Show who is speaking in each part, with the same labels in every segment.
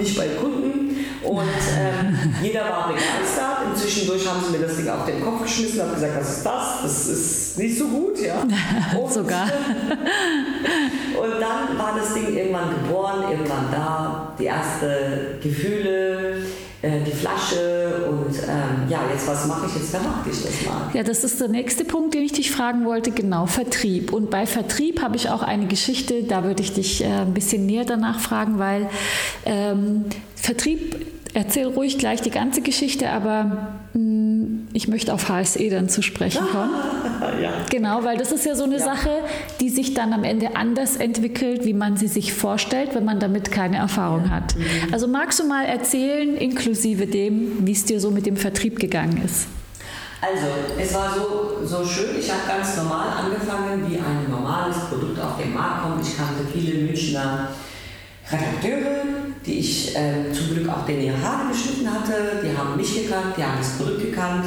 Speaker 1: nicht bei Kunden. Und ähm, jeder war begeistert. Inzwischen durch haben sie mir das Ding auf den Kopf geschmissen und gesagt, was ist das? Das ist nicht so gut, ja.
Speaker 2: Und, Sogar.
Speaker 1: und dann war das Ding irgendwann geboren, irgendwann da, die ersten Gefühle, die Flasche und ähm, ja, jetzt was mache ich, jetzt vermarkte ich das mal.
Speaker 2: Ja, das ist der nächste Punkt, den ich dich fragen wollte, genau, Vertrieb. Und bei Vertrieb habe ich auch eine Geschichte, da würde ich dich äh, ein bisschen näher danach fragen, weil ähm, Vertrieb, erzähl ruhig gleich die ganze Geschichte, aber mh, mm, ich möchte auf HSE dann zu sprechen kommen. ja. Genau, weil das ist ja so eine ja. Sache, die sich dann am Ende anders entwickelt, wie man sie sich vorstellt, wenn man damit keine Erfahrung hat. Mhm. Also magst du mal erzählen, inklusive dem, wie es dir so mit dem Vertrieb gegangen ist?
Speaker 1: Also, es war so, so schön. Ich habe ganz normal angefangen, wie ein normales Produkt auf den Markt kommt. Ich kannte viele Münchner Redakteure, die ich äh, zum Glück auch den ihre Haare geschnitten hatte. Die haben mich gekannt, die haben das Produkt gekannt.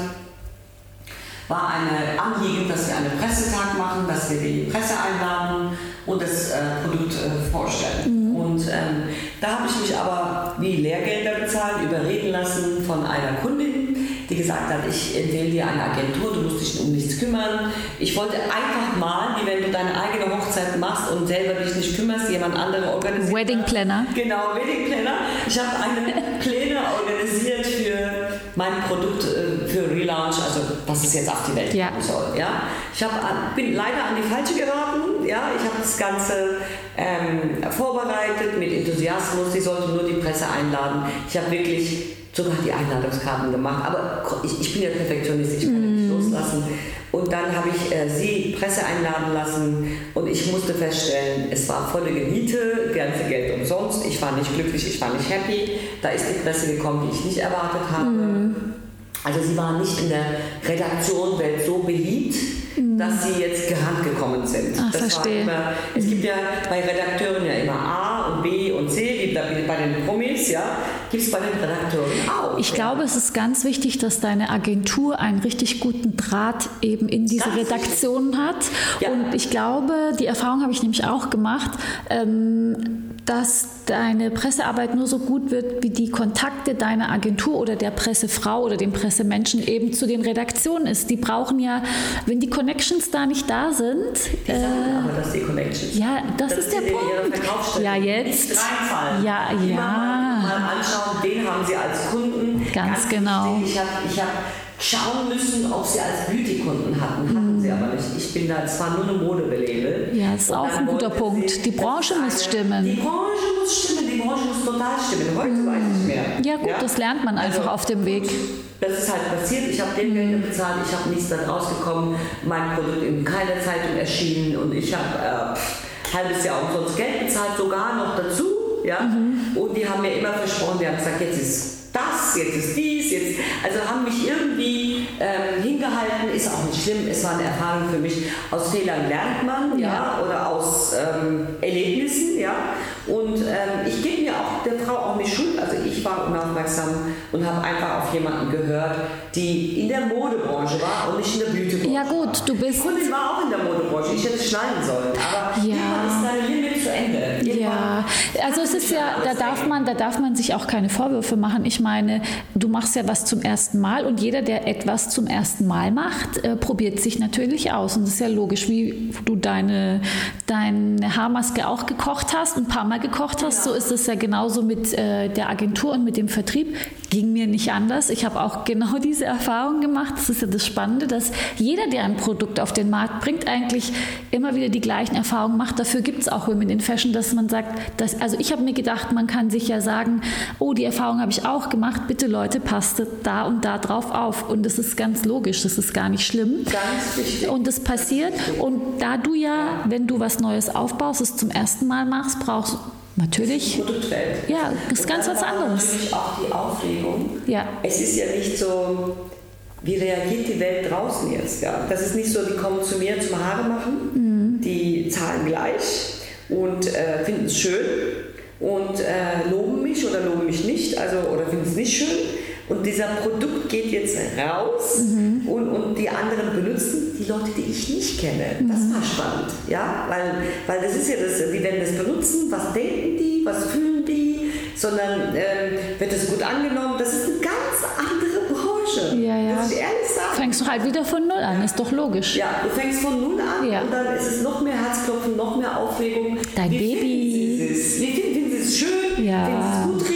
Speaker 1: War eine Anliegen, dass wir einen Pressetag machen, dass wir die Presse einladen und das äh, Produkt äh, vorstellen. Mhm. Und ähm, da habe ich mich aber wie Lehrgelder bezahlt, überreden lassen von einer Kundin, die gesagt hat, ich empfehle dir eine Agentur, du musst dich um nichts kümmern. Ich wollte einfach mal, wie wenn du deine eigene Hochzeit machst und selber dich nicht kümmerst, jemand andere organisiert.
Speaker 2: Wedding Planner.
Speaker 1: Genau, Wedding Planner. Ich habe eine Pläne organisiert für mein Produkt, äh, für Relaunch, also dass es jetzt auf die Welt ja. kommen soll. Ja? Ich hab, bin leider an die falsche geraten. Ja? Ich habe das Ganze ähm, vorbereitet mit Enthusiasmus. Sie sollte nur die Presse einladen. Ich habe wirklich sogar die Einladungskarten gemacht. Aber ich, ich bin ja Perfektionist, ich kann mm. nicht loslassen. Und dann habe ich äh, sie Presse einladen lassen und ich musste feststellen, es war volle Geniete, ganze Geld umsonst. Ich war nicht glücklich, ich war nicht happy. Da ist die Presse gekommen, die ich nicht erwartet habe. Mm. Also sie war nicht in der Redaktionwelt so beliebt Mhm. dass sie jetzt gerannt gekommen sind.
Speaker 2: Ach, verstehe.
Speaker 1: Immer, es gibt ja bei Redakteuren ja immer A C, wie bei den Promis, ja, gibt es bei den Redakteuren auch.
Speaker 2: Ich
Speaker 1: ja.
Speaker 2: glaube, es ist ganz wichtig, dass deine Agentur einen richtig guten Draht eben in diese ganz Redaktionen hat. Ja. Und ich glaube, die Erfahrung habe ich nämlich auch gemacht, ähm, dass deine Pressearbeit nur so gut wird, wie die Kontakte deiner Agentur oder der Pressefrau oder dem Pressemenschen eben zu den Redaktionen ist. Die brauchen ja, wenn die Connections da nicht da sind.
Speaker 1: Die äh, aber, dass die Connections.
Speaker 2: Ja, das, das ist der Punkt. Ja, jetzt.
Speaker 1: Nicht
Speaker 2: Ja, ja.
Speaker 1: Mal anschauen, den haben sie als Kunden.
Speaker 2: Ganz, Ganz genau.
Speaker 1: Ich habe ich hab schauen müssen, ob sie als Beauty-Kunden hatten. Hatten mhm. sie aber nicht. Ich bin da zwar nur eine Modebelebe.
Speaker 2: Ja, das ist auch ein guter Punkt. Die Branche muss stimmen.
Speaker 1: Die Branche muss stimmen, die Branche muss total stimmen. Heute mhm. weiß ich mehr.
Speaker 2: Ja gut, ja? das lernt man einfach also, auf dem Weg.
Speaker 1: Das ist halt passiert. Ich habe den Gelder bezahlt, ich habe nichts da rausgekommen. Mein Produkt in keiner Zeitung erschienen und ich habe äh, ein halbes Jahr umsonst Geld bezahlt, sogar noch dazu. Ja? Mhm. Und die haben mir immer versprochen, die haben gesagt, jetzt ist das, jetzt ist dies, jetzt, also haben mich irgendwie ähm, hingehalten, ist auch nicht schlimm, es war eine Erfahrung für mich. Aus Fehlern lernt man, ja, ja oder aus ähm, Erlebnissen, ja. Und ähm, ich gebe mir auch der Frau auch nicht Schuld, also ich war unaufmerksam und habe einfach auf jemanden gehört, die in der Modebranche war und nicht in der Beautybranche.
Speaker 2: Ja gut, du bist.
Speaker 1: Die Kundin war auch in der Modebranche, ich hätte es schneiden sollen, aber ja. ist deine.
Speaker 2: Irgendwann ja, also es ist ja, da darf man, da darf man sich auch keine Vorwürfe machen. Ich meine, du machst ja was zum ersten Mal und jeder, der etwas zum ersten Mal macht, äh, probiert sich natürlich aus. Und das ist ja logisch, wie du deine, deine Haarmaske auch gekocht hast ein paar Mal gekocht hast. So ist es ja genauso mit äh, der Agentur und mit dem Vertrieb. Ging mir nicht anders. Ich habe auch genau diese Erfahrung gemacht. Das ist ja das Spannende, dass jeder, der ein Produkt auf den Markt bringt, eigentlich immer wieder die gleichen Erfahrungen macht. Dafür gibt es auch Women in Fashion, dass man sagt, dass, also ich habe mir gedacht, man kann sich ja sagen, oh, die Erfahrung habe ich auch gemacht, bitte Leute, passt da und da drauf auf. Und das ist ganz logisch, das ist gar nicht schlimm.
Speaker 1: Ganz wichtig.
Speaker 2: Und das passiert. Und da du ja, wenn du was Neues aufbaust, es zum ersten Mal machst, brauchst du Natürlich.
Speaker 1: Produktwelt.
Speaker 2: Ja, das ist ganz was anderes.
Speaker 1: Natürlich auch die Aufregung.
Speaker 2: Ja.
Speaker 1: Es ist ja nicht so, wie reagiert die Welt draußen jetzt? Ja? Das ist nicht so, die kommen zu mir zum Haare machen, mhm. die zahlen gleich und äh, finden es schön und äh, loben mich oder loben mich nicht, also oder finden es nicht schön. Und dieser Produkt geht jetzt raus mhm. und, und die anderen benutzen die Leute, die ich nicht kenne. Das mhm. war spannend, ja, weil, weil das ist ja das, die werden das benutzen, was denken die, was fühlen die, sondern ähm, wird es gut angenommen. Das ist eine ganz andere Branche.
Speaker 2: Ja, ja.
Speaker 1: Muss ich ehrlich sagen.
Speaker 2: Fängst du halt wieder von Null an, ist doch logisch.
Speaker 1: Ja, du fängst von Null an
Speaker 2: Ja.
Speaker 1: und dann ist es noch mehr Herzklopfen, noch mehr Aufregung.
Speaker 2: Dein
Speaker 1: Wie
Speaker 2: Baby.
Speaker 1: Finden Sie es? Wie finden Sie es schön?
Speaker 2: Ja.
Speaker 1: Finden Sie es gut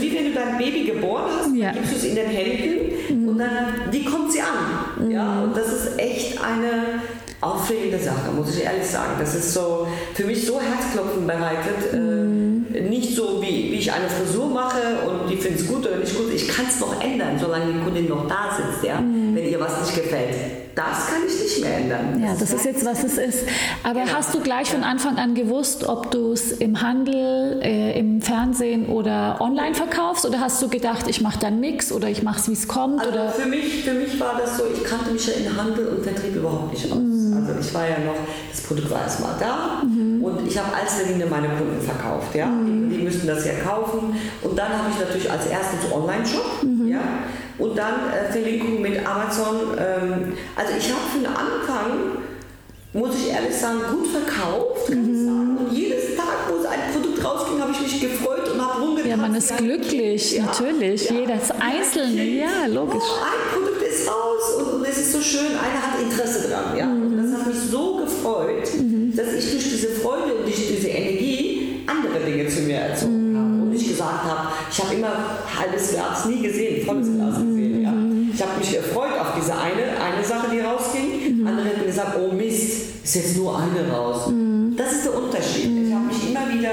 Speaker 1: Wie wenn du dein Baby geboren hast,
Speaker 2: Ja.
Speaker 1: gibst du es in den Händen und dann, wie kommt sie an?
Speaker 2: Mhm.
Speaker 1: Ja, und das ist echt eine aufregende Sache, muss ich ehrlich sagen. Das ist so für mich so Herzklopfen bereitet.
Speaker 2: Mhm.
Speaker 1: Äh, nicht so, wie, wie ich eine Frisur mache und die findet es gut oder nicht gut. Ich kann es noch ändern, solange die Kundin noch da sitzt, ja? wenn ihr was nicht gefällt. Das kann ich nicht mehr ändern.
Speaker 2: Mhm. Ja, das ist jetzt, was es ist. Aber
Speaker 1: Genau.
Speaker 2: hast du gleich von Anfang an gewusst, ob du es im Handel, äh, im Fernsehen oder online verkaufst? Oder hast du gedacht, ich mache dann Mix oder ich mache es, wie es kommt?
Speaker 1: Also
Speaker 2: oder?
Speaker 1: für mich, für mich war das so, ich kannte mich ja in Handel und Vertrieb überhaupt nicht aus.
Speaker 2: Mhm.
Speaker 1: Also ich war ja noch, das Produkt war erstmal da und ich habe als Termine meine Kunden verkauft. Ja?
Speaker 2: Mhm.
Speaker 1: Die, die müssten das ja kaufen. Und dann habe ich natürlich als erstes Online-Shop.
Speaker 2: Mhm.
Speaker 1: Ja? Und dann äh, Verlinkung mit Amazon. Ähm, also ich habe für den Anfang, muss ich ehrlich sagen, gut verkauft. Kann
Speaker 2: Mhm.
Speaker 1: ich sagen. Und jedes Tag, wo es ein Produkt rausging, habe ich mich gefreut und habe rumgetanzt.
Speaker 2: Ja, man ist glücklich,
Speaker 1: ja,
Speaker 2: natürlich.
Speaker 1: ja.
Speaker 2: Jedes Einzelne, ja, logisch.
Speaker 1: Oh, ein Produkt ist raus und, und es ist so schön, einer hat Interesse dran. Ja?
Speaker 2: Mhm.
Speaker 1: Und das hat mich so gefreut, dass ich durch diese Freude und durch diese Energie andere Dinge zu mir erzogen
Speaker 2: Mhm.
Speaker 1: habe. Ich habe immer halbes Glas nie gesehen, volles
Speaker 2: Mhm.
Speaker 1: Glas gesehen. Ja? Ich habe mich gefreut auf diese eine, eine Sache, die rausging.
Speaker 2: Mhm.
Speaker 1: Andere hätten gesagt, oh Mist, ist jetzt nur eine raus.
Speaker 2: Mhm.
Speaker 1: Das ist der Unterschied. Ich habe mich immer wieder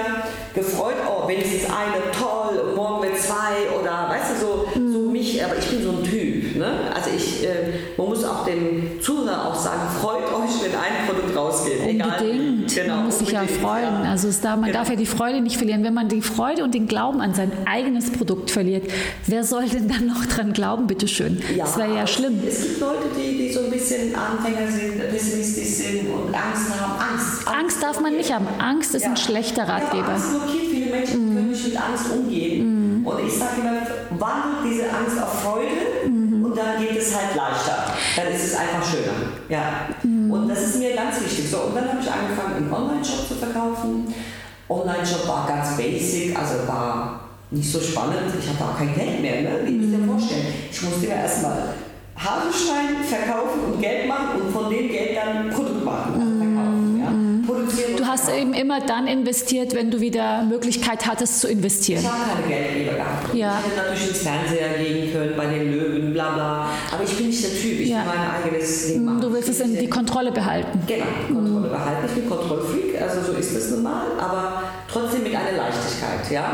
Speaker 1: gefreut, oh, wenigstens eine, toll, und morgen mit zwei oder weißt du, so,
Speaker 2: Mhm.
Speaker 1: so mich, aber ich bin so ein Typ. Ne? Also ich, äh, man muss auch dem Zuhörer auch sagen, freut euch, wenn ein Produkt rausgeht. Egal.
Speaker 2: Unbedingt.
Speaker 1: Genau,
Speaker 2: man muss sich ja freuen.
Speaker 1: ja.
Speaker 2: Also da, man
Speaker 1: Genau.
Speaker 2: darf ja die Freude nicht verlieren. Wenn man die Freude und den Glauben an sein eigenes Produkt verliert, wer soll denn dann noch dran glauben, bitteschön? das wäre ja schlimm.
Speaker 1: Es gibt Leute, die, die so ein bisschen Anfänger sind, pessimistisch sind und Angst haben. Angst.
Speaker 2: Angst darf man nicht haben. Angst ist ein schlechter
Speaker 1: Ja,
Speaker 2: Ratgeber.
Speaker 1: Angst blockiert viele Menschen, die können nicht mit Angst umgehen. Und ich sage immer, wandelt diese Angst auf Freude und dann geht es halt leichter. Dann ist es einfach schöner. Ja. Und das ist mir ganz wichtig. So, und dann habe ich angefangen, im Online-Shop zu verkaufen. Online-Shop war ganz basic, also war nicht so spannend. Ich hatte auch kein Geld mehr. Ne? Wie müsst ihr vorstellen? Ich musste mir erstmal Haare schneiden, verkaufen und Geld machen und von dem Geld dann Produkt machen, also
Speaker 2: hast eben immer dann investiert, wenn du wieder Möglichkeit hattest zu investieren.
Speaker 1: Ich habe keine Geldgeber gehabt.
Speaker 2: Ja.
Speaker 1: Ich hätte natürlich ins Fernseher gehen können, bei den Löwen, bla bla. Aber ich bin nicht der Typ, ich
Speaker 2: Ja.
Speaker 1: will mein eigenes Ding machen.
Speaker 2: Du willst es in die Kontrolle behalten.
Speaker 1: Genau, Kontrolle behalten. Ich bin Kontrollfreak, also so ist es nun mal, aber trotzdem mit einer Leichtigkeit. Ja?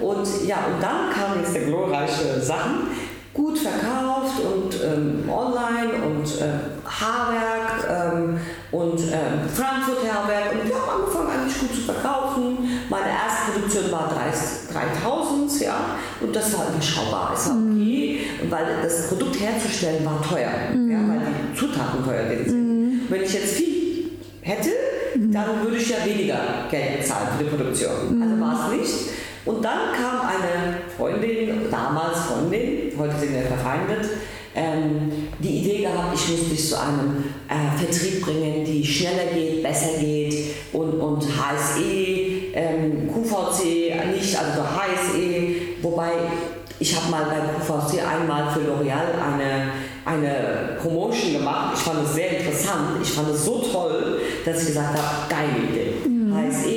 Speaker 1: Und ja, und dann kamen jetzt der glorreiche Sachen. Gut verkauft und ähm, online und äh, Haarwerk ähm, und ähm, Frankfurt Haarwerk und wir haben angefangen eigentlich gut zu verkaufen. Meine erste Produktion war 30 3000, ja, und das war überschaubar, es war okay, weil das Produkt herzustellen war teuer, ja, weil die Zutaten teuer sind. Wenn ich jetzt viel hätte, dann würde ich ja weniger Geld bezahlen für die Produktion. Also war es nicht. Und dann kam eine Freundin, damals Freundin, heute sind wir verfeindet, ähm, die Idee gehabt, ich muss dich zu einem äh, Vertrieb bringen, die schneller geht, besser geht und, und HSE, ähm, QVC nicht, also HSE, wobei ich habe mal bei QVC einmal für L'Oreal eine, eine Promotion gemacht. Ich fand es sehr interessant. Ich fand es so toll, dass ich gesagt habe, geile Idee. HSE,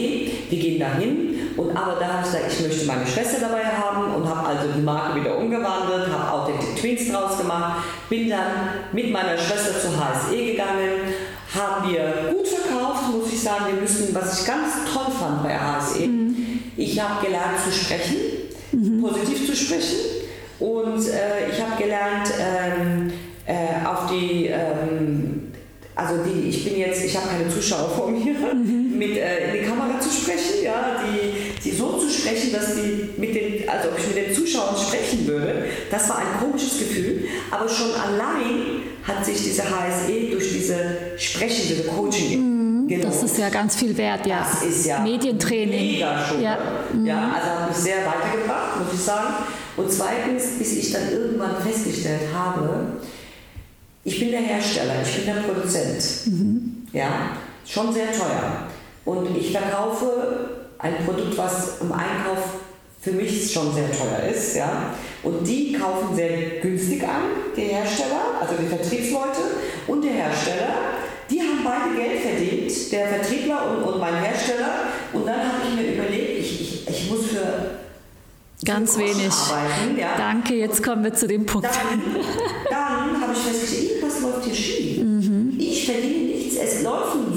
Speaker 1: wir gehen dahin. Und aber da habe ich gesagt, ich möchte meine Schwester dabei haben und habe also die Marke wieder umgewandelt, habe Authentic Twins draus gemacht, bin dann mit meiner Schwester zu HSE gegangen, haben wir gut verkauft, muss ich sagen. Wir müssen, was ich ganz toll fand bei HSE, ich habe gelernt zu sprechen, positiv zu sprechen und äh, ich habe gelernt, ähm, äh, auf die, ähm, also die, ich bin jetzt, ich habe keine Zuschauer vor mir, mit äh, in die Kamera zu sprechen, ja, die, die so zu sprechen, dass die mit den, also ob ich mit den Zuschauern sprechen würde, das war ein komisches Gefühl, aber schon allein hat sich diese HSE durch diese Sprechen, diese Coaching genau,
Speaker 2: Das ist ja ganz viel wert, ja.
Speaker 1: das ist ja
Speaker 2: Medientraining.
Speaker 1: Mega schon.
Speaker 2: Ja.
Speaker 1: ja, also hat mich sehr weitergebracht, muss ich sagen. Und zweitens, bis ich dann irgendwann festgestellt habe, ich bin der Hersteller, ich bin der Produzent. Ja, schon sehr teuer. Und ich verkaufe ein Produkt, was im Einkauf für mich schon sehr teuer ist. Ja? Und die kaufen sehr günstig an, die Hersteller, also die Vertriebsleute und der Hersteller. Die haben beide Geld verdient, der Vertriebler und, und mein Hersteller. Und dann habe ich mir überlegt, ich, ich, ich muss für
Speaker 2: Ganz wenig. Arbeiten, ja. Danke, jetzt kommen wir zu dem Punkt.
Speaker 1: Dann, dann habe ich festgestellt, was läuft hier schief? Mhm. Ich verdiene nichts, es laufen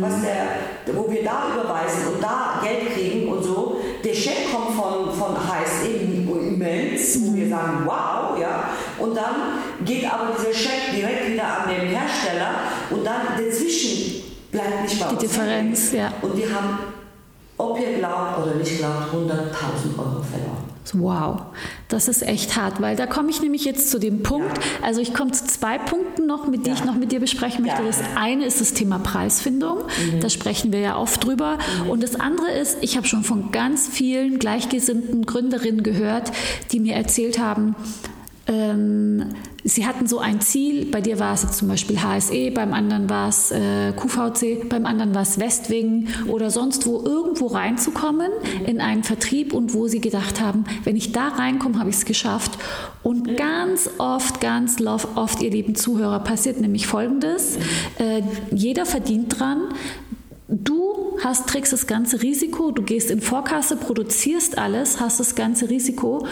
Speaker 1: mhm. was der, wo wir da überweisen und da Geld kriegen und so. Der Scheck kommt von, von HSE immens, wo wir sagen, wow, ja. Und dann geht aber dieser Scheck direkt wieder an den Hersteller und dann dazwischen bleibt nicht mal
Speaker 2: Die Differenz, ja.
Speaker 1: Und wir haben ob ihr glaubt oder nicht glaubt, 100.000 Euro verloren.
Speaker 2: Wow, das ist echt hart, weil da komme ich nämlich jetzt zu dem Punkt. Ja. Also ich komme zu zwei Punkten noch, mit denen ja. ich noch mit dir besprechen möchte. Ja. Das eine ist das Thema Preisfindung. Mhm. Da sprechen wir ja oft drüber. Mhm. Und das andere ist, ich habe schon von ganz vielen gleichgesinnten Gründerinnen gehört, die mir erzählt haben, ähm, Sie hatten so ein Ziel, bei dir war es zum Beispiel HSE, beim anderen war es äh, QVC, beim anderen war es Westwing oder sonst wo irgendwo reinzukommen in einen Vertrieb und wo sie gedacht haben, wenn ich da reinkomme, habe ich es geschafft. Und ganz oft, ganz oft, ihr lieben Zuhörer, passiert nämlich Folgendes. Äh, jeder verdient dran, Du hast, trägst das ganze Risiko, du gehst in Vorkasse, produzierst alles, hast das ganze Risiko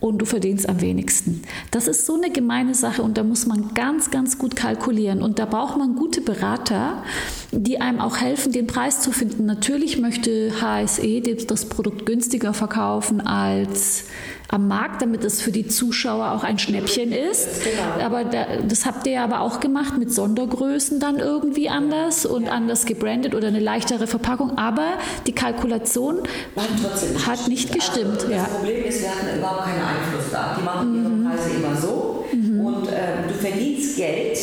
Speaker 2: und du verdienst am wenigsten. Das ist so eine gemeine Sache und da muss man ganz, ganz gut kalkulieren und da braucht man gute Berater, die einem auch helfen, den Preis zu finden. Natürlich möchte HSE das Produkt günstiger verkaufen als am Markt, damit es für die Zuschauer auch ein Schnäppchen ist. Genau. Aber da, das habt ihr ja aber auch gemacht mit Sondergrößen dann irgendwie anders und anders gebrandet oder eine leichtere Verpackung. Aber die Kalkulation nicht hat nicht gestimmt.
Speaker 1: Also, das Problem ist, wir hatten überhaupt keinen Einfluss da. Die machen mhm. ihre Preise immer so mhm. und äh, du verdienst Geld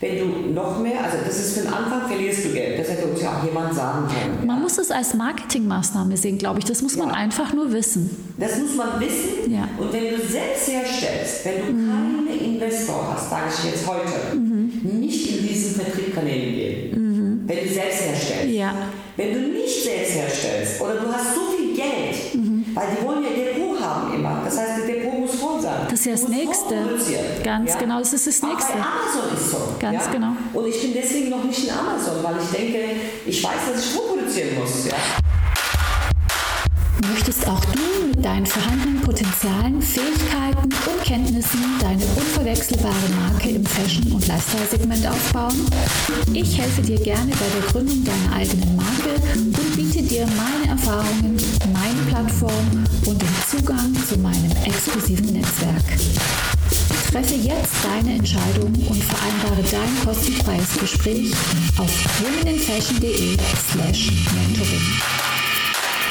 Speaker 1: wenn du noch mehr, also das ist für den Anfang, verlierst du Geld. Das hätte uns ja auch jemand sagen können.
Speaker 2: Man muss es als Marketingmaßnahme sehen, glaube ich. Das muss ja. man einfach nur wissen.
Speaker 1: Das muss man wissen. Ja. Und wenn du selbst herstellst, wenn du mhm. keine Investor hast, sage ich jetzt heute, mhm. nicht in diesen Vertriebskanälen gehen. Mhm. Wenn du selbst herstellst. Ja. Wenn du nicht selbst herstellst oder du hast so viel Geld, mhm. weil die wollen ja Depot haben immer. Das heißt, das Depot muss voll sein.
Speaker 2: Das ist ja das Nächste. Ganz ja? genau, das ist das Nächste.
Speaker 1: Auch bei Amazon ist so.
Speaker 2: Ganz ja? genau.
Speaker 1: Und ich bin deswegen noch nicht in Amazon, weil ich denke, ich weiß, dass ich vorproduzieren muss. Ja?
Speaker 2: Möchtest auch du mit deinen vorhandenen Potenzialen, Fähigkeiten und Kenntnissen deine unverwechselbare Marke im Fashion- und Lifestyle-Segment aufbauen? Ich helfe dir gerne bei der Gründung deiner eigenen Marke und biete dir meine Erfahrungen, meine Plattform und den Zugang zu meinem exklusiven Netzwerk. Treffe jetzt deine Entscheidung und vereinbare dein kostenfreies Gespräch auf womeninfashion.de slash mentoring.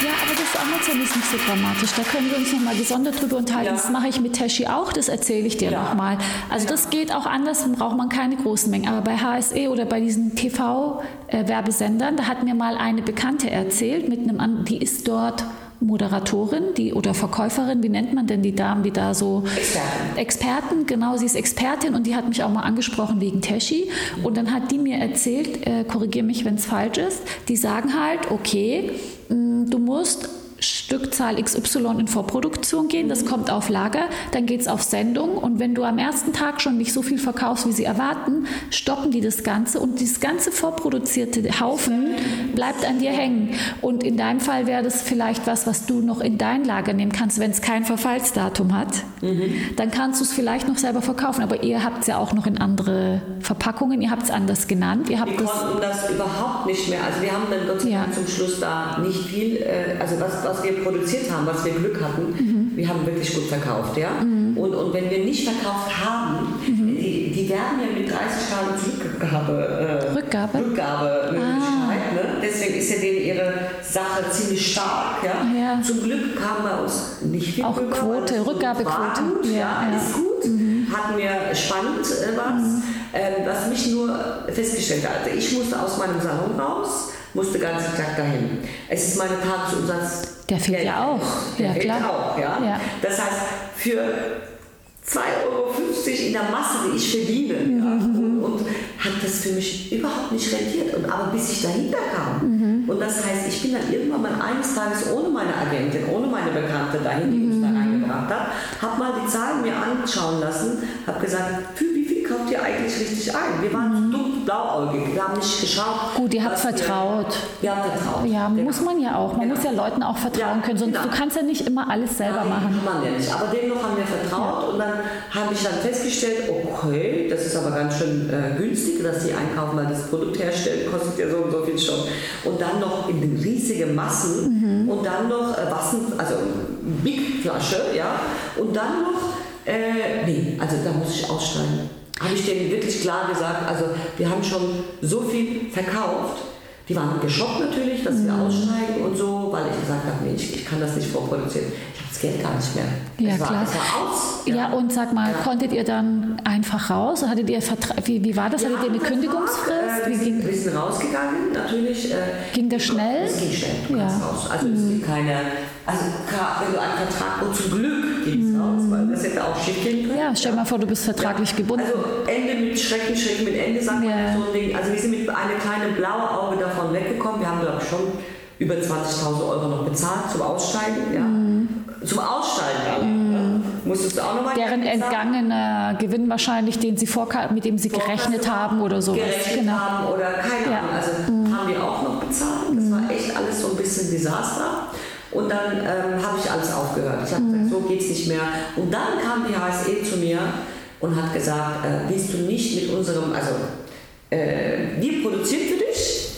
Speaker 2: Ja, aber das Amazon ist nicht so dramatisch. Da können wir uns nochmal gesondert drüber unterhalten. Ja. Das mache ich mit Tashi auch, das erzähle ich dir ja. nochmal. Also das geht auch anders, dann braucht man keine großen Mengen. Aber bei HSE oder bei diesen TV-Werbesendern, da hat mir mal eine Bekannte erzählt, mit einem, die ist dort Moderatorin die, oder Verkäuferin, wie nennt man denn die Damen, die da so
Speaker 1: Experten.
Speaker 2: Experten, genau, sie ist Expertin und die hat mich auch mal angesprochen wegen Teshi und dann hat die mir erzählt, äh, korrigiere mich, wenn es falsch ist, die sagen halt, okay, du musst Stückzahl XY in Vorproduktion gehen, das kommt auf Lager, dann geht es auf Sendung und wenn du am ersten Tag schon nicht so viel verkaufst, wie sie erwarten, stoppen die das Ganze und dieses ganze vorproduzierte Haufen bleibt an dir hängen. Und in deinem Fall wäre das vielleicht was, was du noch in dein Lager nehmen kannst, wenn es kein Verfallsdatum hat. Mhm. Dann kannst du es vielleicht noch selber verkaufen, aber ihr habt es ja auch noch in andere Verpackungen, ihr habt es anders genannt. Ihr habt
Speaker 1: wir konnten das überhaupt nicht mehr, also wir haben dann Gott ja. zum Schluss da nicht viel, äh, also was, was wir produziert haben, was wir Glück hatten, mhm. wir haben wirklich gut verkauft. Ja? Mhm. Und, und wenn wir nicht verkauft haben, mhm. die, die werden ja mit 30 Tagen Rückgabe,
Speaker 2: äh, Rückgabe?
Speaker 1: Rückgabemöglichkeit. Ah. Ne? Deswegen ist ja denen ihre Sache ziemlich stark. Ja? ja. Zum Glück kam bei uns nicht viel
Speaker 2: Auch Rückgabe, Quote, Rückgabequote.
Speaker 1: Ja, ja, alles gut. Mhm. Hatten wir spannend äh, was. Mhm. Ähm, was mich nur festgestellt hat, also ich musste aus meinem Salon raus musste den ganzen Tag dahin. Es ist meine Tagesumsatz.
Speaker 2: Der fehlt ja auch.
Speaker 1: Der ja, fehlt klar. auch, ja? ja. Das heißt, für 2,50 Euro in der Masse, die ich verdiene, mhm. ja, und, und, hat das für mich überhaupt nicht rentiert. Und aber bis ich dahinter kam, mhm. Und das heißt, ich bin dann irgendwann mal eines Tages ohne meine Agentin, ohne meine Bekannte dahin, die uns da reingebracht hat, habe mal die Zahlen mir anschauen lassen, habe gesagt, für wie viel kauft ihr eigentlich richtig ein? Wir waren mhm. dumm blauäugig, wir haben nicht geschaut.
Speaker 2: Gut, ihr habt vertraut.
Speaker 1: Wir, wir haben vertraut.
Speaker 2: Ja, genau. muss man ja auch. Man genau. muss ja Leuten auch vertrauen ja, können, sonst genau. du kannst ja nicht immer alles selber
Speaker 1: Nein,
Speaker 2: machen.
Speaker 1: kann man ja nicht. Aber dennoch haben wir vertraut ja. und dann habe ich dann festgestellt, okay, das ist aber ganz schön äh, günstig, dass sie einkaufen, weil das Produkt herstellen kostet ja so und so viel schon. Und dann noch in riesigen Massen mhm. und dann noch äh, Wassen, also Big Flasche, ja, und dann noch, äh, nee, also da muss ich aussteigen habe ich denen wirklich klar gesagt, also wir haben schon so viel verkauft. Die waren geschockt natürlich, dass wir mhm. aussteigen und so, weil ich gesagt habe, nee, ich, ich kann das nicht vorproduzieren. Ich habe das Geld gar nicht mehr.
Speaker 2: Ja, es war, klar. Es war aus. Ja. ja. und sag mal, ja. konntet ihr dann einfach raus? Hattet ihr Vertra wie, wie war das? Wir Hattet ihr eine Kündigungsfrist?
Speaker 1: Äh, wir, sind, wir sind rausgegangen, natürlich. Äh,
Speaker 2: ging das schnell?
Speaker 1: Es ging schnell, du ja. raus. Also mhm. es gibt keine, also wenn du einen Vertrag, und zum Glück ging es mhm. raus, weil das hätte auch schief gehen.
Speaker 2: Ja, stell dir mal vor, du bist vertraglich gebunden.
Speaker 1: Also Ende mit Schrecken, Schrecken mit Ende, sagt man so ein Ding. Also wir sind mit einem kleinen blauen Auge davon weggekommen. Wir haben, glaube ich, schon über 20.000 Euro noch bezahlt zum Aussteigen. Ja. Mhm. Zum Aussteigen. Mhm. Musstest du auch nochmal
Speaker 2: Deren entgangener Gewinn wahrscheinlich, den sie mit dem sie gerechnet haben oder so.
Speaker 1: Gerechnet genau. haben oder keine ja. Ahnung. Also mhm. haben wir auch noch bezahlt. Das war echt alles so ein bisschen Desaster. Und dann ähm, habe ich alles aufgehört. Ich habe mhm. gesagt, so geht es nicht mehr. Und dann kam die HSE zu mir und hat gesagt, äh, willst du nicht mit unserem, also äh, wir produzieren für dich,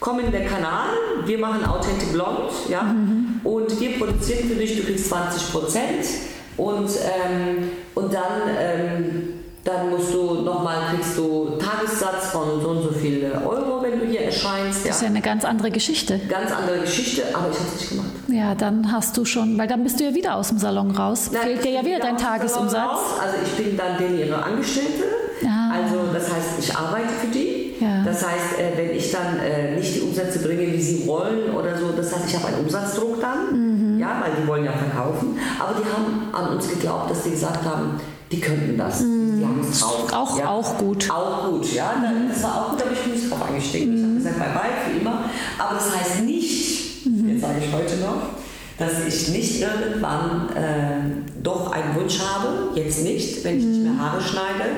Speaker 1: komm in den Kanal, wir machen Authentic Blond, ja, mhm. und wir produzieren für dich, du kriegst 20 Prozent und, ähm, und dann ähm, dann musst du nochmal, kriegst du Tagessatz von so und so viel Euro, wenn du hier erscheinst.
Speaker 2: Ja. Das ist ja eine ganz andere Geschichte.
Speaker 1: Ganz andere Geschichte, aber ich habe es nicht gemacht.
Speaker 2: Ja, dann hast du schon, weil dann bist du ja wieder aus dem Salon raus. Nein, Fehlt dir ja wieder dein Tagesumsatz.
Speaker 1: Also ich bin dann denen ihre Angestellte. Ah. Also das heißt, ich arbeite für die. Ja. Das heißt, äh, wenn ich dann äh, nicht die Umsätze bringe, wie sie wollen oder so, das heißt, ich habe einen Umsatzdruck dann, mhm. ja, weil die wollen ja verkaufen. Aber die haben an uns geglaubt, dass sie gesagt haben, die könnten das. Mm. Die haben es drauf.
Speaker 2: Auch,
Speaker 1: ja.
Speaker 2: auch gut.
Speaker 1: Auch gut, ja. Mm. Das war auch gut, aber ich bin nicht drauf eingestiegen. Mm. Ich habe gesagt, bye bye, für immer. Aber das heißt nicht, sage ich heute noch, dass ich nicht irgendwann äh, doch einen Wunsch habe, jetzt nicht, wenn ich nicht mehr Haare schneide,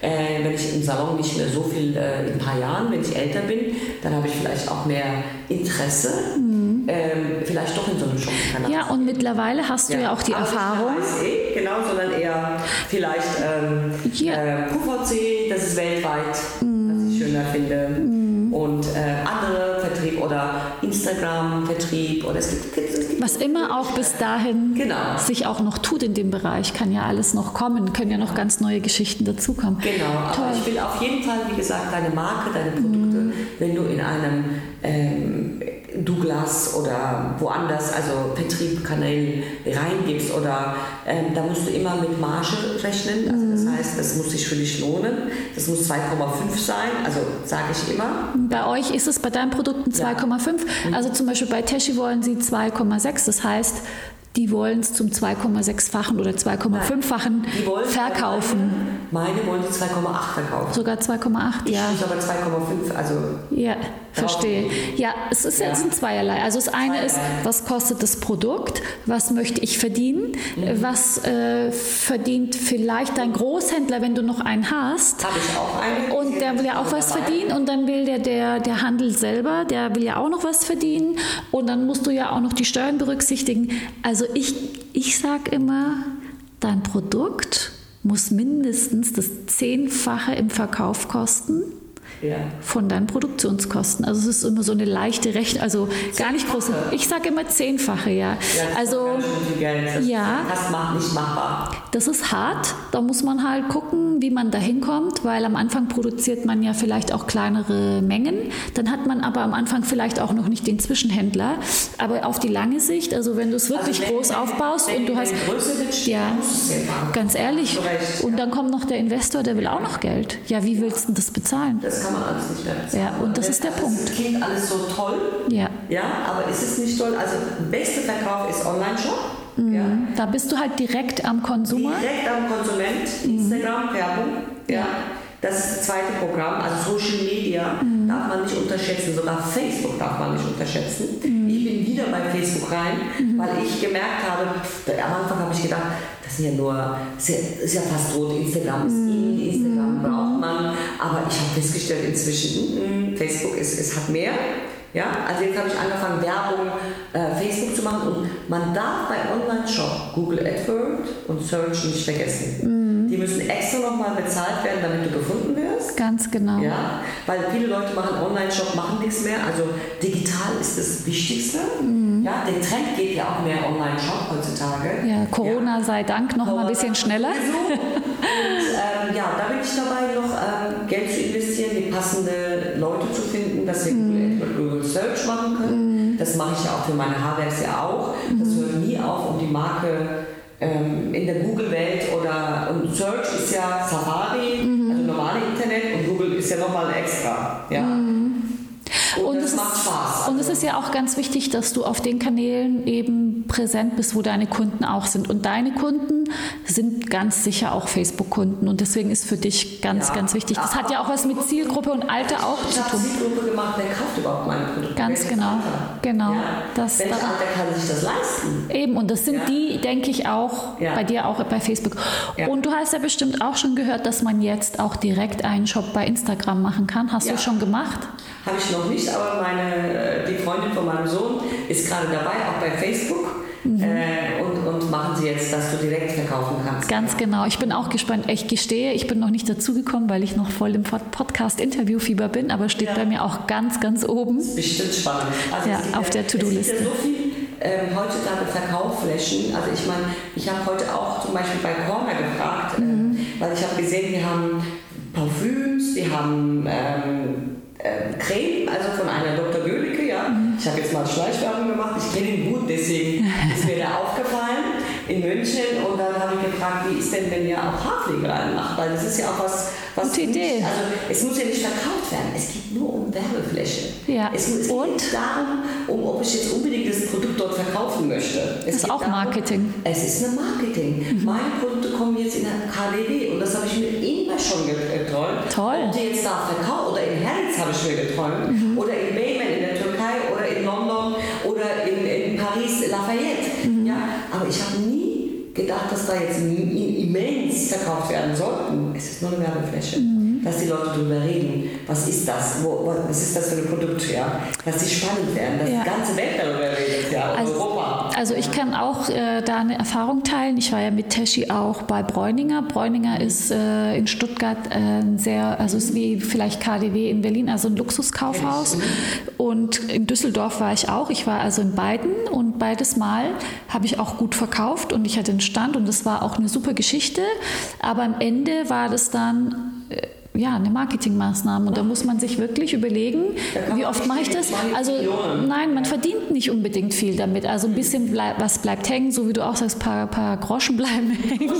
Speaker 1: äh, wenn ich im Salon nicht mehr so viel äh, in ein paar Jahren, wenn ich älter bin, dann habe ich vielleicht auch mehr Interesse, mhm. ähm, vielleicht doch in so einem Shop.
Speaker 2: Ja, und mittlerweile hast du ja, ja auch die Aber Erfahrung.
Speaker 1: Nicht HSE, genau, sondern eher vielleicht ähm, äh, QVC, das ist weltweit, mhm. was ich schöner finde. Mhm. Und äh, andere Instagram-Vertrieb oder es gibt, es
Speaker 2: gibt was immer auch bis dahin genau. sich auch noch tut in dem Bereich, kann ja alles noch kommen, können ja noch ganz neue Geschichten dazukommen.
Speaker 1: Genau, Toll. aber ich will auf jeden Fall, wie gesagt, deine Marke, deine Produkte, mhm. wenn du in einem ähm, Douglas oder woanders, also Vertriebkanälen reingibst oder ähm, da musst du immer mit Marge rechnen. Also das mhm. heißt, das muss sich für dich lohnen. Das muss 2,5 sein, also sage ich immer.
Speaker 2: Bei euch ist es bei deinen Produkten 2,5. Ja. Mhm. Also zum Beispiel bei Teschi wollen sie 2,6. Das heißt, die wollen es zum 2,6-fachen oder 2,5-fachen verkaufen.
Speaker 1: Meine, wollen sie 2,8 verkaufen.
Speaker 2: Sogar 2,8,
Speaker 1: ja. Ich aber 2,5, also.
Speaker 2: Ja, verstehe. Ja, es ist jetzt ein zweierlei. Also das eine ist, was kostet das Produkt? Was möchte ich verdienen? Mhm. Was äh, verdient vielleicht dein Großhändler, wenn du noch einen hast?
Speaker 1: Habe ich auch einen.
Speaker 2: Und der will ja auch was verdienen und dann will der, der, der Handel selber, der will ja auch noch was verdienen und dann musst du ja auch noch die Steuern berücksichtigen. Also ich, ich sage immer, dein Produkt muss mindestens das Zehnfache im Verkauf kosten ja. von deinen Produktionskosten. Also es ist immer so eine leichte Rechnung, also gar nicht groß. Ich sage immer zehnfache, ja. ja also
Speaker 1: das ja, das macht nicht machbar.
Speaker 2: Das ist hart. Da muss man halt gucken, wie man da hinkommt, weil am Anfang produziert man ja vielleicht auch kleinere Mengen. Dann hat man aber am Anfang vielleicht auch noch nicht den Zwischenhändler. Aber auf die lange Sicht, also wenn du es wirklich also groß aufbaust und du hast, ja, ganz ehrlich, und dann kommt noch der Investor, der will auch noch Geld. Ja, wie willst du das bezahlen?
Speaker 1: Das kann man alles nicht mehr bezahlen.
Speaker 2: Ja, und das ist der
Speaker 1: also
Speaker 2: Punkt.
Speaker 1: Es klingt alles so toll.
Speaker 2: Ja.
Speaker 1: Ja, aber ist es nicht toll? Also, beste Verkauf ist Online-Shop.
Speaker 2: Mhm. Ja. Da bist du halt direkt am Konsumer.
Speaker 1: Direkt am Konsument. Mhm. Instagram, Werbung. Ja. Das ist das zweite Programm. Also Social Media mhm. darf man nicht unterschätzen, sogar Facebook darf man nicht unterschätzen. Mhm. Ich bin wieder bei Facebook rein, mhm. weil ich gemerkt habe, am Anfang habe ich gedacht, das sind ja nur, ist ja, ist ja fast tot, Instagram ist mhm. in, Instagram braucht man. Aber ich habe festgestellt inzwischen, Facebook ist, es hat mehr. Ja, also jetzt habe ich angefangen, Werbung äh, Facebook zu machen und man darf bei Online-Shop Google AdWords und Search nicht vergessen. Die müssen extra nochmal bezahlt werden, damit du gefunden wirst.
Speaker 2: Ganz genau.
Speaker 1: Ja, weil viele Leute machen Online-Shop, machen nichts mehr. Also digital ist das Wichtigste. Mhm. Ja, der Trend geht ja auch mehr Online-Shop heutzutage.
Speaker 2: Ja, Corona ja. sei Dank noch Corona mal ein bisschen schneller.
Speaker 1: und ähm, ja, da bin ich dabei, noch ähm, Geld zu investieren, die passende Leute zu finden, dass wir mhm. Google Search machen können. Mhm. Das mache ich ja auch für meine Haarwerks ja auch. Das mhm. hört nie auf, um die Marke ähm, in der und Search ist ja Safari, mhm. also normale Internet und Google ist ja nochmal extra. Ja. Mhm. Und, und das macht Spaß.
Speaker 2: Und es ist ja auch ganz wichtig, dass du auf den Kanälen eben präsent bist, wo deine Kunden auch sind. Und deine Kunden sind ganz sicher auch Facebook-Kunden. Und deswegen ist für dich ganz, ja. ganz wichtig. Das hat ja auch was mit Zielgruppe und Alter auch
Speaker 1: ich
Speaker 2: zu tun.
Speaker 1: Zielgruppe gemacht, wer kauft überhaupt meine Produkte?
Speaker 2: Ganz genau. Genau. Ja.
Speaker 1: Das, Welches Alter kann sich das leisten?
Speaker 2: Eben, und das sind ja. die, denke ich, auch bei dir, auch bei Facebook. Und du hast ja bestimmt auch schon gehört, dass man jetzt auch direkt einen Shop bei Instagram machen kann. Hast du schon gemacht?
Speaker 1: Habe ich noch nicht, aber meine, die Freundin von meinem Sohn ist gerade dabei, auch bei Facebook. Mhm. Äh, und, und machen sie jetzt, dass du direkt verkaufen kannst.
Speaker 2: Ganz genau. Ich bin auch gespannt. Ich gestehe, ich bin noch nicht dazugekommen, weil ich noch voll im Podcast-Interviewfieber bin, aber steht ja. bei mir auch ganz, ganz oben. Das
Speaker 1: ist bestimmt spannend.
Speaker 2: Also ja, auf der To-Do-Liste.
Speaker 1: Ja so viel ähm, heutzutage Verkaufflächen. Also ich meine, ich habe heute auch zum Beispiel bei Corner gefragt, mhm. äh, weil ich habe gesehen, die haben Parfüms, die haben ähm, äh, Creme, also von einer Dr. Gölicke, ja. Ich habe jetzt mal Schleichwerbung gemacht, ich kenne ihn gut, deswegen ist mir der aufgefallen in München und dann habe ich gefragt, wie ist denn, wenn ihr auch Haarpflege reinmacht, weil das ist ja auch was, was
Speaker 2: Gute Idee.
Speaker 1: also es muss ja nicht verkauft werden, es geht nur um Werbefläche.
Speaker 2: Ja.
Speaker 1: Es, es
Speaker 2: und?
Speaker 1: geht darum, um, ob ich jetzt unbedingt das Produkt dort verkaufen möchte. Es
Speaker 2: das ist auch darum, Marketing.
Speaker 1: Es ist ein Marketing. Mhm. Meine Produkte kommen jetzt in der KDW und das habe ich mir immer schon geträumt.
Speaker 2: Toll.
Speaker 1: Ob die jetzt da verkauft oder in Herz habe ich mir geträumt mhm. oder in Bayman in der Türkei oder in London oder in, in Paris Lafayette. Mhm. Ja, aber ich habe gedacht, dass da jetzt immens verkauft werden sollten. Es ist nur eine Werbefläche. Mhm dass die Leute darüber reden. Was ist das? Wo, was ist das für ein Produkt? Ja? Dass sie spannend werden, dass ja. die ganze Welt darüber redet, ja,
Speaker 2: also,
Speaker 1: Europa.
Speaker 2: Also ich kann auch äh, da eine Erfahrung teilen. Ich war ja mit Teschi auch bei Bräuninger. Bräuninger ist äh, in Stuttgart äh, sehr, also ist wie vielleicht KDW in Berlin, also ein Luxuskaufhaus. Und in Düsseldorf war ich auch. Ich war also in beiden und beides Mal habe ich auch gut verkauft und ich hatte einen Stand und das war auch eine super Geschichte. Aber am Ende war das dann ja, eine Marketingmaßnahme. Und da muss man sich wirklich überlegen, wie oft mache ich das? Also nein, man verdient nicht unbedingt viel damit. Also ein bisschen bleib, was bleibt hängen, so wie du auch sagst, ein paar, paar Groschen bleiben hängen.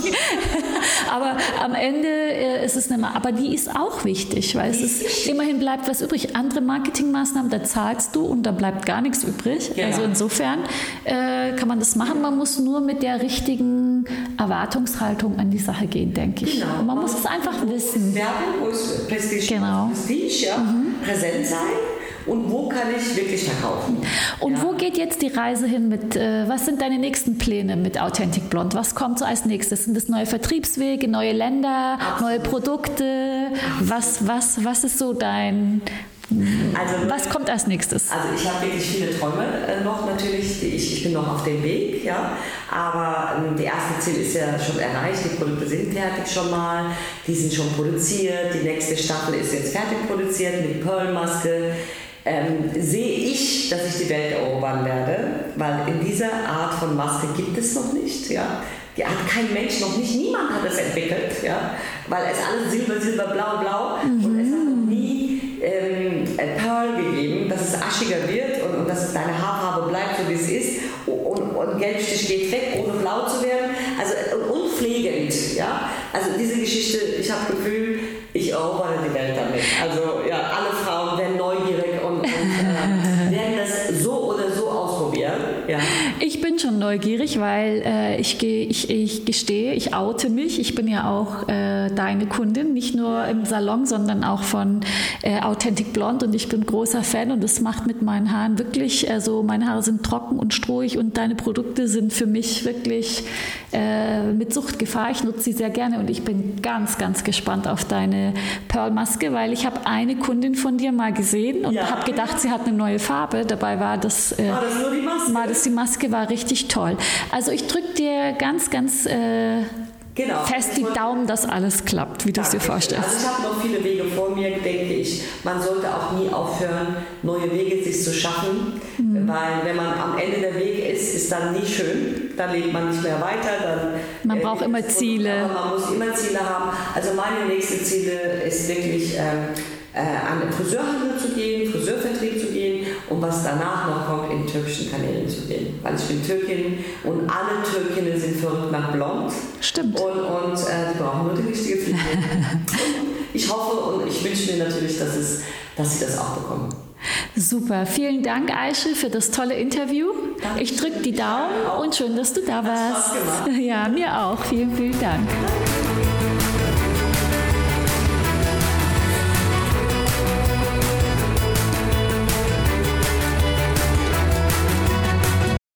Speaker 2: aber am Ende äh, ist es nicht mehr. Aber die ist auch wichtig, weil es ist, immerhin bleibt was übrig. Andere Marketingmaßnahmen, da zahlst du und da bleibt gar nichts übrig. Genau. Also insofern äh, kann man das machen. Man muss nur mit der richtigen Erwartungshaltung an die Sache gehen, denke ich. Genau. Und man muss es einfach wissen.
Speaker 1: Werbung muss Prestige,
Speaker 2: genau.
Speaker 1: Prestige ja, mhm. präsent sein und wo kann ich wirklich verkaufen.
Speaker 2: Und ja. wo geht jetzt die Reise hin mit, äh, was sind deine nächsten Pläne mit Authentic Blond? Was kommt so als nächstes? Sind es neue Vertriebswege, neue Länder, Absolut. neue Produkte? Was, was, was ist so dein, also, Was kommt als nächstes?
Speaker 1: Also ich habe wirklich viele Träume äh, noch natürlich. Ich, ich bin noch auf dem Weg, ja. Aber ähm, die erste Ziel ist ja schon erreicht. Die Produkte sind fertig schon mal. Die sind schon produziert. Die nächste Staffel ist jetzt fertig produziert mit Pearlmaske. Ähm, sehe ich, dass ich die Welt erobern werde, weil in dieser Art von Maske gibt es noch nicht, ja. Die hat kein Mensch noch nicht, niemand hat es entwickelt, ja, weil es alles Silber, Silber, Blau, Blau mhm. und ähm, Pearl gegeben, dass es aschiger wird und, und, dass deine Haarfarbe bleibt, so wie es ist und, und Gelbstich geht weg, ohne blau zu werden. Also unpflegend, ja. Also diese Geschichte, ich habe Gefühl, ich erobere die Welt damit. Also ja, alle Frauen werden neugierig und, und äh, werden das so oder so ausprobieren. Ja.
Speaker 2: Ich bin schon neugierig, weil äh, ich, ich, ich gestehe, ich oute mich. Ich bin ja auch äh, deine Kundin, nicht nur im Salon, sondern auch von äh, Authentic Blond und ich bin großer Fan und das macht mit meinen Haaren wirklich, also meine Haare sind trocken und strohig und deine Produkte sind für mich wirklich äh, mit Suchtgefahr. Ich nutze sie sehr gerne und ich bin ganz, ganz gespannt auf deine Pearl-Maske, weil ich habe eine Kundin von dir mal gesehen und ja. habe gedacht, sie hat eine neue Farbe. Dabei war das,
Speaker 1: äh, war das nur die Maske.
Speaker 2: War das die Maske, war richtig toll. Also ich drücke dir ganz, ganz äh, Genau. Fest die Daumen, dass alles klappt, wie du es dir vorstellst.
Speaker 1: Also ich habe noch viele Wege vor mir, denke ich. Man sollte auch nie aufhören, neue Wege sich zu schaffen, mhm. weil wenn man am Ende der Weg ist, ist dann nie schön. Dann lebt man nicht mehr weiter. Dann,
Speaker 2: man äh, braucht immer Ziele.
Speaker 1: man muss immer Ziele haben. Also meine nächste Ziele ist wirklich ähm, äh, an den Friseurhandel zu gehen, Friseurvertrieb zu und was danach noch kommt, in türkischen Kanälen zu gehen. Weil ich bin Türkin und alle Türkinnen sind verrückt nach Blond.
Speaker 2: Stimmt.
Speaker 1: Und, und äh, die brauchen nur die richtige Frisur. ich hoffe und ich wünsche mir natürlich, dass, es, dass sie das auch bekommen.
Speaker 2: Super, vielen Dank, Eichel, für das tolle Interview. Danke. Ich drücke die Daumen und schön, dass du da warst. Ja, mir auch. Vielen, vielen Dank.